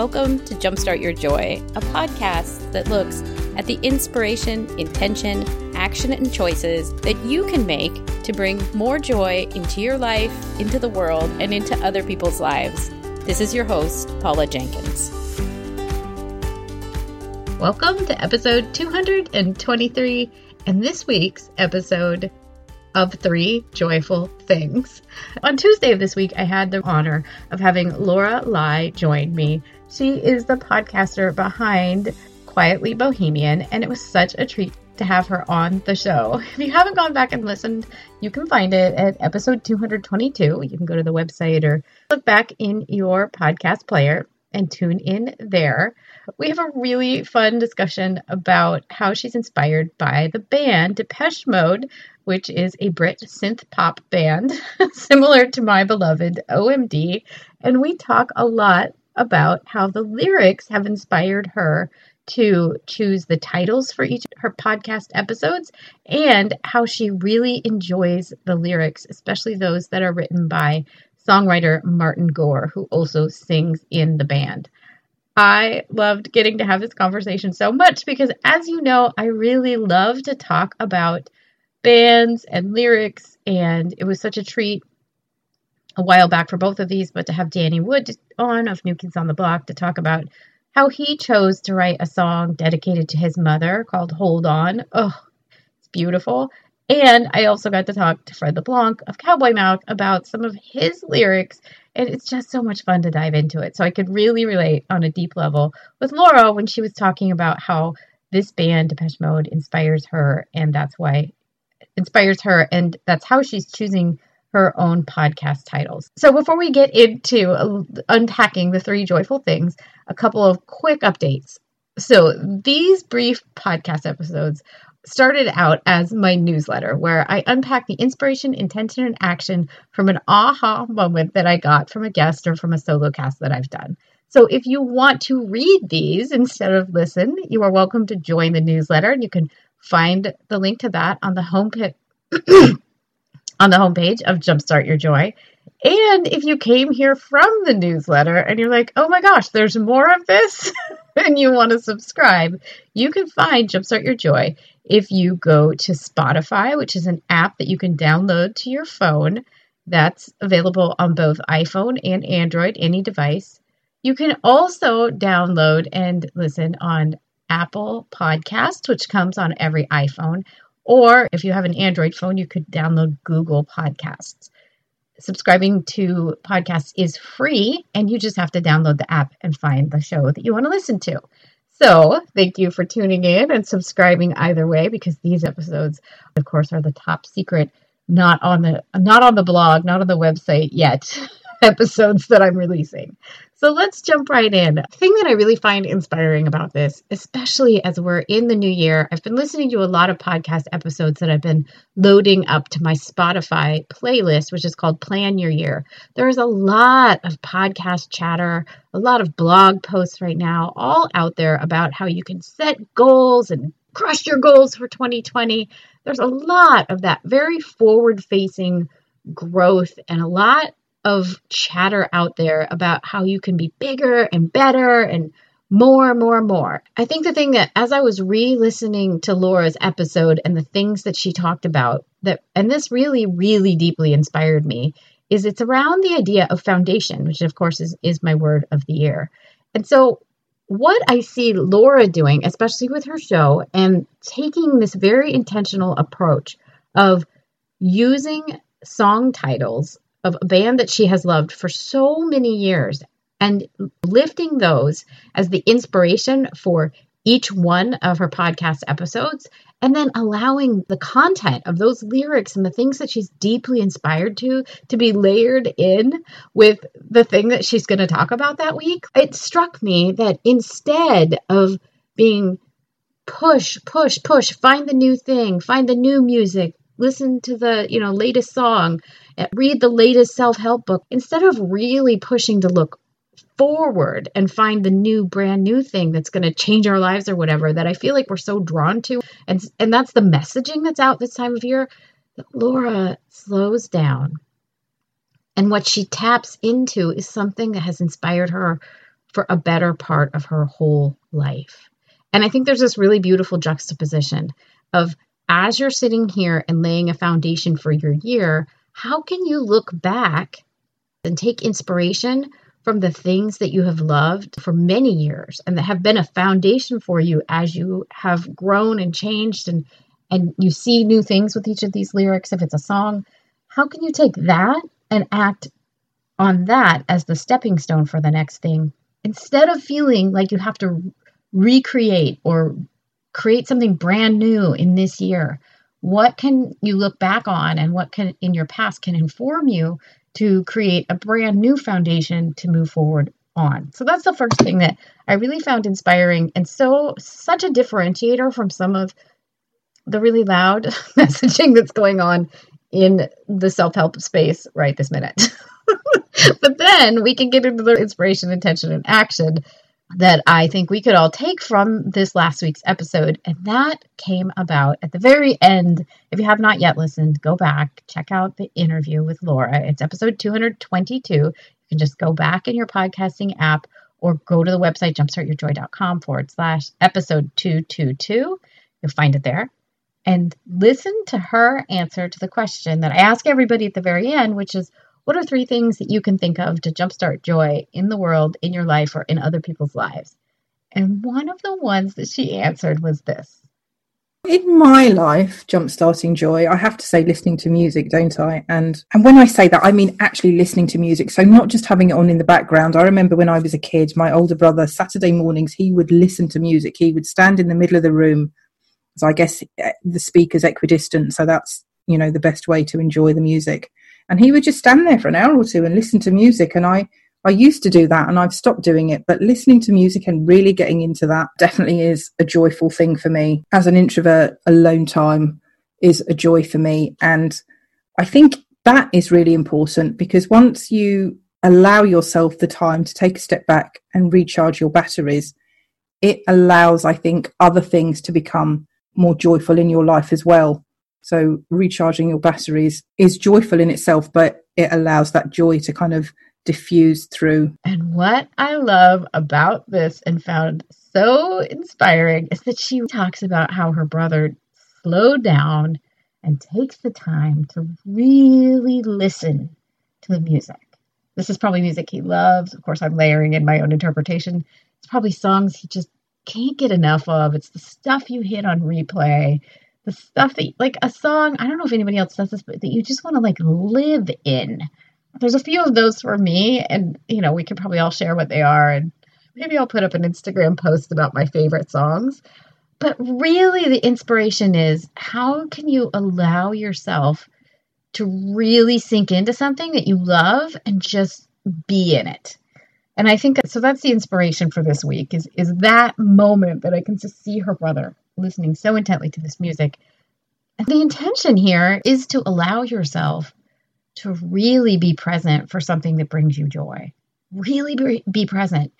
Welcome to Jumpstart Your Joy, a podcast that looks at the inspiration, intention, action, and choices that you can make to bring more joy into your life, into the world, and into other people's lives. This is your host, Paula Jenkins. Welcome to episode 223 and this week's episode of three joyful things. On Tuesday of this week, I had the honor of having Laura Lai join me. She is the podcaster behind Quietly Bohemian, and it was such a treat to have her on the show. If you haven't gone back and listened, you can find it at episode 222. You can go to the website or look back in your podcast player and tune in there. We have a really fun discussion about how she's inspired by the band Depeche Mode, which is a Brit synth pop band similar to my beloved OMD. And we talk a lot about how the lyrics have inspired her to choose the titles for each of her podcast episodes and how she really enjoys the lyrics, especially those that are written by songwriter Martin Gore, who also sings in the band. I loved getting to have this conversation so much because, as you know, I really love to talk about bands and lyrics, and it was such a treat a while back for both of these, but to have Danny Wood on of New Kids on the Block to talk about how he chose to write a song dedicated to his mother called Hold On. Oh, it's beautiful. And I also got to talk to Fred LeBlanc of Cowboy Mouth about some of his lyrics, and it's just so much fun to dive into it. So I could really relate on a deep level with Laura when she was talking about how this band, Depeche Mode, inspires her, and that's why inspires her, and that's how she's choosing her own podcast titles. So before we get into uh, unpacking the three joyful things, a couple of quick updates. So these brief podcast episodes started out as my newsletter where I unpack the inspiration, intention, and action from an aha moment that I got from a guest or from a solo cast that I've done. So if you want to read these instead of listen, you are welcome to join the newsletter and you can find the link to that on the homepage on the homepage of Jumpstart Your Joy. And if you came here from the newsletter and you're like, oh my gosh, there's more of this, and you want to subscribe, you can find Jumpstart Your Joy if you go to Spotify, which is an app that you can download to your phone. That's available on both iPhone and Android, any device. You can also download and listen on Apple Podcasts, which comes on every iPhone, or if you have an Android phone, you could download Google Podcasts. Subscribing to podcasts is free, and you just have to download the app and find the show that you want to listen to. So, thank you for tuning in and subscribing either way because these episodes, of course, are the top secret, not on the not on the blog, not on the website yet. episodes that I'm releasing. So let's jump right in. The thing that I really find inspiring about this, especially as we're in the new year, I've been listening to a lot of podcast episodes that I've been loading up to my Spotify playlist, which is called Plan Your Year. There's a lot of podcast chatter, a lot of blog posts right now, all out there about how you can set goals and crush your goals for 2020. There's a lot of that very forward facing growth and a lot of chatter out there about how you can be bigger and better and more, more, more. I think the thing that as I was re-listening to Laura's episode and the things that she talked about that and this really, really deeply inspired me is it's around the idea of foundation, which of course is, is my word of the year. And so what I see Laura doing, especially with her show, and taking this very intentional approach of using song titles of a band that she has loved for so many years and lifting those as the inspiration for each one of her podcast episodes and then allowing the content of those lyrics and the things that she's deeply inspired to to be layered in with the thing that she's going to talk about that week it struck me that instead of being push push push find the new thing find the new music listen to the you know latest song eh, read the latest self-help book instead of really pushing to look forward and find the new brand new thing that's going to change our lives or whatever that I feel like we're so drawn to and and that's the messaging that's out this time of year Laura slows down and what she taps into is something that has inspired her for a better part of her whole life. And I think there's this really beautiful juxtaposition of as you're sitting here and laying a foundation for your year, how can you look back and take inspiration from the things that you have loved for many years and that have been a foundation for you as you have grown and changed and and you see new things with each of these lyrics if it's a song? How can you take that and act on that as the stepping stone for the next thing instead of feeling like you have to recreate or create something brand new in this year what can you look back on and what can in your past can inform you to create a brand new foundation to move forward on. So that's the first thing that I really found inspiring and so such a differentiator from some of the really loud messaging that's going on in the self-help space right this minute. but then we can get into the inspiration, intention, and action that I think we could all take from this last week's episode. And that came about at the very end. If you have not yet listened, go back, check out the interview with Laura. It's episode 222. You can just go back in your podcasting app or go to the website jumpstartyourjoy.com forward slash episode 222. You'll find it there. And listen to her answer to the question that I ask everybody at the very end, which is what are three things that you can think of to jumpstart joy in the world, in your life, or in other people's lives? And one of the ones that she answered was this. In my life, jumpstarting joy, I have to say listening to music, don't I? And and when I say that, I mean actually listening to music. So not just having it on in the background. I remember when I was a kid, my older brother, Saturday mornings, he would listen to music. He would stand in the middle of the room. So I guess eh, the speaker's equidistant, so that's you know the best way to enjoy the music and he would just stand there for an hour or two and listen to music and i i used to do that and i've stopped doing it. But listening to music and really getting into that definitely is a joyful thing for me. As an introvert alone time is a joy for me. And i think that is really important because once you allow yourself the time to take a step back and recharge your batteries it allows i think other things to become more joyful in your life as well so recharging your batteries is joyful in itself, but it allows that joy to kind of diffuse through. And what I love about this and found so inspiring is that she talks about how her brother slowed down and takes the time to really listen to the music. This is probably music he loves. Of course, I'm layering in my own interpretation. It's probably songs he just can't get enough of. It's the stuff you hit on replay the stuff that like a song i don't know if anybody else does this but that you just want to like live in. There's a few of those for me and you know we can probably all share what they are and maybe i'll put up an instagram post about my favorite songs. But really the inspiration is how can you allow yourself to really sink into something that you love and just be in it? And i think so that's the inspiration for this week is is that moment that i can just see her brother listening so intently to this music. The intention here is to allow yourself to really be present for something that brings you joy. Really be, be present.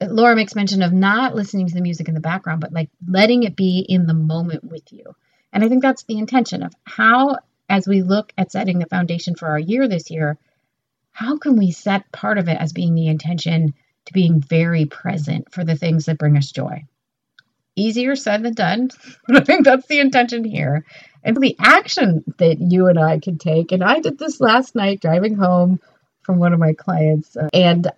Laura makes mention of not listening to the music in the background, but like letting it be in the moment with you. And I think that's the intention of how, as we look at setting the foundation for our year this year, how can we set part of it as being the intention to being very present for the things that bring us joy? Easier said than done, but I think that's the intention here. And the action that you and I can take, and I did this last night driving home from one of my clients, and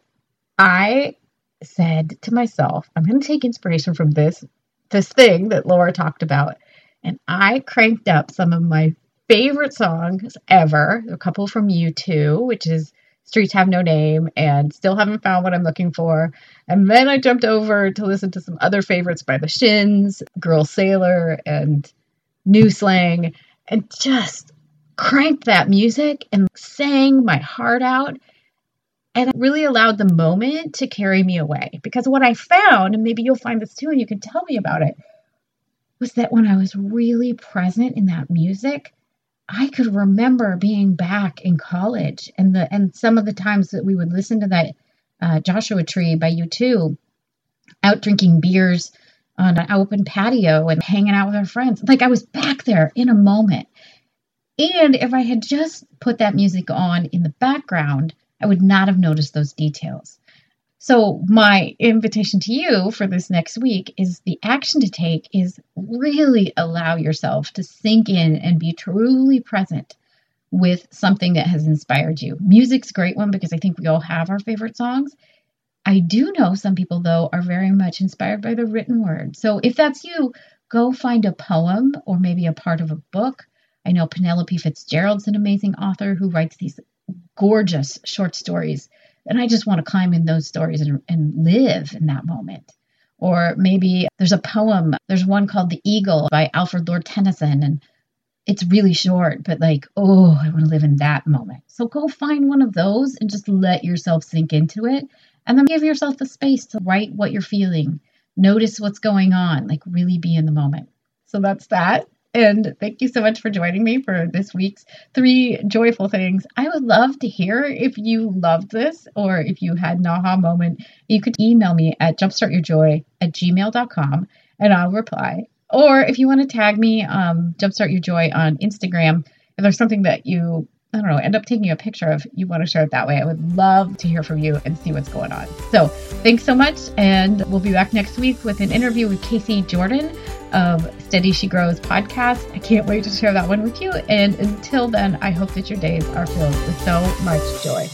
I said to myself, I'm going to take inspiration from this this thing that Laura talked about, and I cranked up some of my favorite songs ever. A couple from U2, which is Streets Have No Name and still haven't found what I'm looking for. And then I jumped over to listen to some other favorites by the Shins, Girl Sailor, and New Slang, and just cranked that music and sang my heart out. And really allowed the moment to carry me away. Because what I found, and maybe you'll find this too, and you can tell me about it, was that when I was really present in that music, I could remember being back in college and the and some of the times that we would listen to that uh, Joshua Tree by U2, out drinking beers on an open patio and hanging out with our friends. Like I was back there in a moment. And if I had just put that music on in the background, I would not have noticed those details. So, my invitation to you for this next week is the action to take is really allow yourself to sink in and be truly present with something that has inspired you. Music's a great one because I think we all have our favorite songs. I do know some people, though, are very much inspired by the written word. So, if that's you, go find a poem or maybe a part of a book. I know Penelope Fitzgerald's an amazing author who writes these gorgeous short stories and I just want to climb in those stories and, and live in that moment. Or maybe there's a poem, there's one called The Eagle by Alfred Lord Tennyson, and it's really short, but like, oh, I want to live in that moment. So go find one of those and just let yourself sink into it. And then give yourself the space to write what you're feeling, notice what's going on, like really be in the moment. So that's that. And thank you so much for joining me for this week's three joyful things. I would love to hear if you loved this or if you had an aha moment. You could email me at jumpstartyourjoy at gmail.com and I'll reply. Or if you want to tag me, um, Jumpstart Your Joy on Instagram, if there's something that you I don't know, end up taking a picture of, you want to share it that way. I would love to hear from you and see what's going on. So thanks so much. And we'll be back next week with an interview with Casey Jordan of Steady She Grows podcast. I can't wait to share that one with you. And until then, I hope that your days are filled with so much joy.